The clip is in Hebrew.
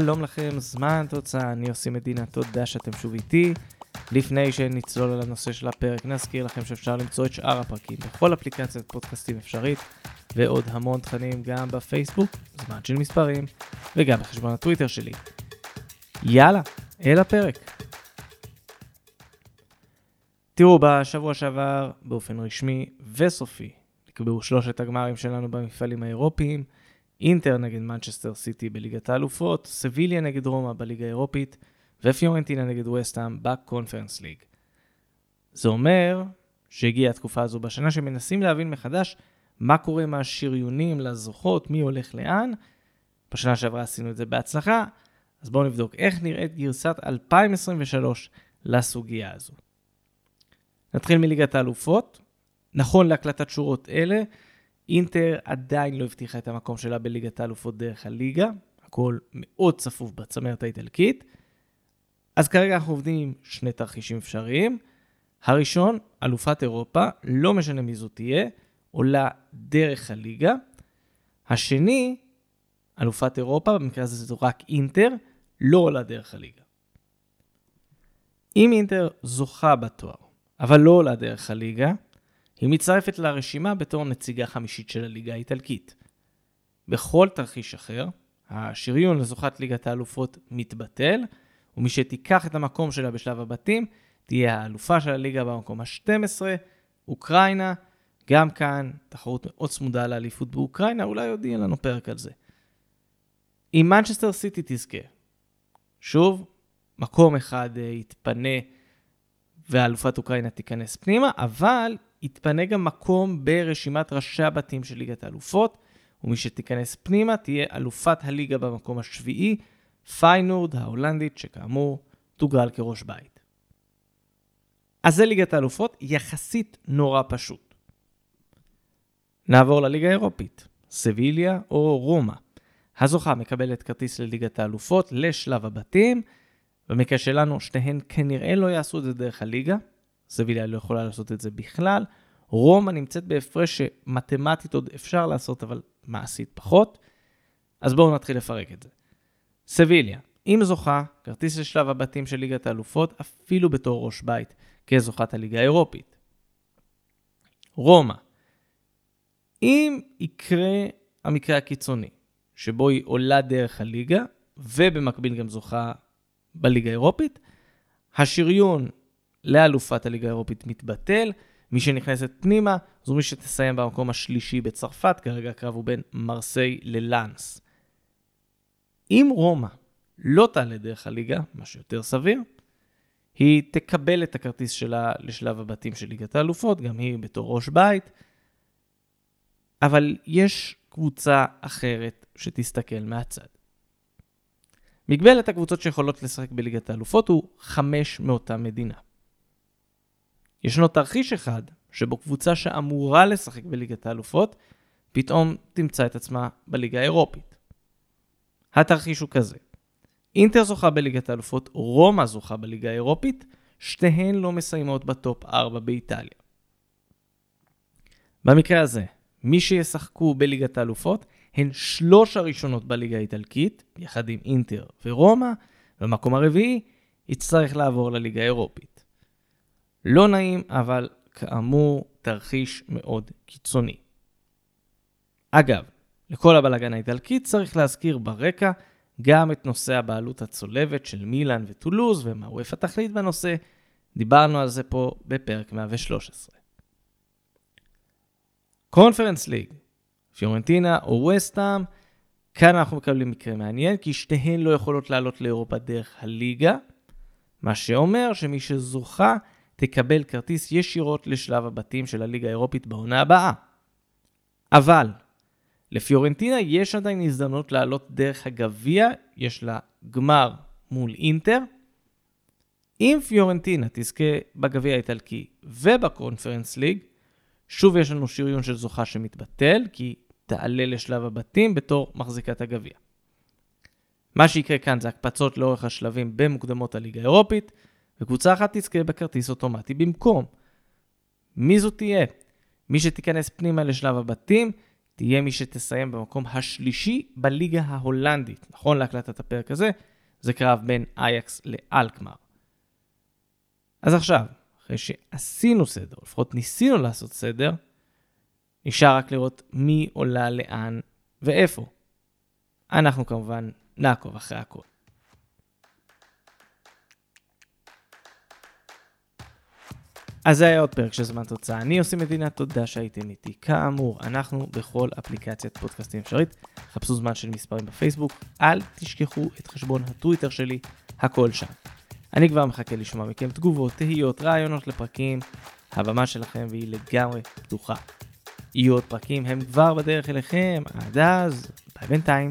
שלום לכם, זמן תוצאה, אני עושה מדינה, תודה שאתם שוב איתי. לפני שנצלול על הנושא של הפרק, נזכיר לכם שאפשר למצוא את שאר הפרקים בכל אפליקציית פודקאסטים אפשרית, ועוד המון תכנים גם בפייסבוק, זמן של מספרים, וגם בחשבון הטוויטר שלי. יאללה, אל הפרק. תראו, בשבוע שעבר, באופן רשמי וסופי, נקבעו שלושת הגמרים שלנו במפעלים האירופיים, אינטר נגד מנצ'סטר סיטי בליגת האלופות, סביליה נגד רומא בליגה האירופית, ופיורנטינה נגד וסטהאם בקונפרנס ליג. זה אומר שהגיעה התקופה הזו בשנה שמנסים להבין מחדש מה קורה עם השריונים לזוכות, מי הולך לאן. בשנה שעברה עשינו את זה בהצלחה, אז בואו נבדוק איך נראית גרסת 2023 לסוגיה הזו. נתחיל מליגת האלופות. נכון להקלטת שורות אלה, אינטר עדיין לא הבטיחה את המקום שלה בליגת האלופות דרך הליגה, הכל מאוד צפוף בצמרת האיטלקית. אז כרגע אנחנו עובדים עם שני תרחישים אפשריים. הראשון, אלופת אירופה, לא משנה מי זו תהיה, עולה דרך הליגה. השני, אלופת אירופה, במקרה הזה זו רק אינטר, לא עולה דרך הליגה. אם אינטר זוכה בתואר, אבל לא עולה דרך הליגה, היא מצטרפת לרשימה בתור נציגה חמישית של הליגה האיטלקית. בכל תרחיש אחר, השריון לזוכת ליגת האלופות מתבטל, ומי שתיקח את המקום שלה בשלב הבתים, תהיה האלופה של הליגה במקום ה-12, אוקראינה. גם כאן תחרות מאוד צמודה לאליפות באוקראינה, אולי עוד יהיה לנו פרק על זה. אם מנצ'סטר סיטי תזכה, שוב, מקום אחד uh, יתפנה ואלופת אוקראינה תיכנס פנימה, אבל יתפנה גם מקום ברשימת ראשי הבתים של ליגת האלופות, ומי שתיכנס פנימה תהיה אלופת הליגה במקום השביעי, פיינורד ההולנדית, שכאמור תוגרל כראש בית. אז זה ליגת האלופות, יחסית נורא פשוט. נעבור לליגה האירופית, סביליה או רומא. הזוכה מקבלת כרטיס לליגת האלופות לשלב הבתים. במקרה שלנו, שתיהן כנראה לא יעשו את זה דרך הליגה, סביליה לא יכולה לעשות את זה בכלל. רומא נמצאת בהפרש שמתמטית עוד אפשר לעשות, אבל מעשית פחות. אז בואו נתחיל לפרק את זה. סביליה, אם זוכה, כרטיס לשלב הבתים של ליגת האלופות, אפילו בתור ראש בית, כזוכת הליגה האירופית. רומא, אם יקרה המקרה הקיצוני, שבו היא עולה דרך הליגה, ובמקביל גם זוכה בליגה האירופית, השריון לאלופת הליגה האירופית מתבטל. מי שנכנסת פנימה זו מי שתסיים במקום השלישי בצרפת, כרגע הקרב הוא בין מרסיי ללאנס. אם רומא לא תעלה דרך הליגה, מה שיותר סביר, היא תקבל את הכרטיס שלה לשלב הבתים של ליגת האלופות, גם היא בתור ראש בית, אבל יש קבוצה אחרת שתסתכל מהצד. מגבלת הקבוצות שיכולות לשחק בליגת האלופות הוא חמש מאותה מדינה. ישנו תרחיש אחד, שבו קבוצה שאמורה לשחק בליגת האלופות, פתאום תמצא את עצמה בליגה האירופית. התרחיש הוא כזה, אינטר זוכה בליגת האלופות, רומא זוכה בליגה האירופית, שתיהן לא מסיימות בטופ 4 באיטליה. במקרה הזה, מי שישחקו בליגת האלופות הן שלוש הראשונות בליגה האיטלקית, יחד עם אינטר ורומא, במקום הרביעי יצטרך לעבור לליגה האירופית. לא נעים, אבל כאמור, תרחיש מאוד קיצוני. אגב, לכל הבלאגן האיטלקי צריך להזכיר ברקע גם את נושא הבעלות הצולבת של מילאן וטולוז ומה וופא תחליט בנושא. דיברנו על זה פה בפרק 113. קונפרנס ליג, פיורנטינה או וסטאם, כאן אנחנו מקבלים מקרה מעניין, כי שתיהן לא יכולות לעלות לאירופה דרך הליגה, מה שאומר שמי שזוכה תקבל כרטיס ישירות לשלב הבתים של הליגה האירופית בעונה הבאה. אבל, לפיורנטינה יש עדיין הזדמנות לעלות דרך הגביע, יש לה גמר מול אינטר. אם פיורנטינה תזכה בגביע האיטלקי ובקונפרנס ליג, שוב יש לנו שריון של זוכה שמתבטל, כי תעלה לשלב הבתים בתור מחזיקת הגביע. מה שיקרה כאן זה הקפצות לאורך השלבים במוקדמות הליגה האירופית, וקבוצה אחת תזכה בכרטיס אוטומטי במקום. מי זו תהיה? מי שתיכנס פנימה לשלב הבתים, תהיה מי שתסיים במקום השלישי בליגה ההולנדית. נכון להקלטת הפרק הזה, זה קרב בין אייקס לאלקמר. אז עכשיו, אחרי שעשינו סדר, או לפחות ניסינו לעשות סדר, נשאר רק לראות מי עולה לאן ואיפה. אנחנו כמובן נעקוב אחרי הכל. אז זה היה עוד פרק של זמן תוצאה. אני עושה מדינה, תודה שהייתם איתי. כאמור, אנחנו בכל אפליקציית פודקאסטים אפשרית. חפשו זמן של מספרים בפייסבוק, אל תשכחו את חשבון הטוויטר שלי, הכל שם. אני כבר מחכה לשמוע מכם תגובות, תהיות, רעיונות לפרקים. הבמה שלכם והיא לגמרי פתוחה. יהיו עוד פרקים, הם כבר בדרך אליכם. עד אז, ביי בינתיים.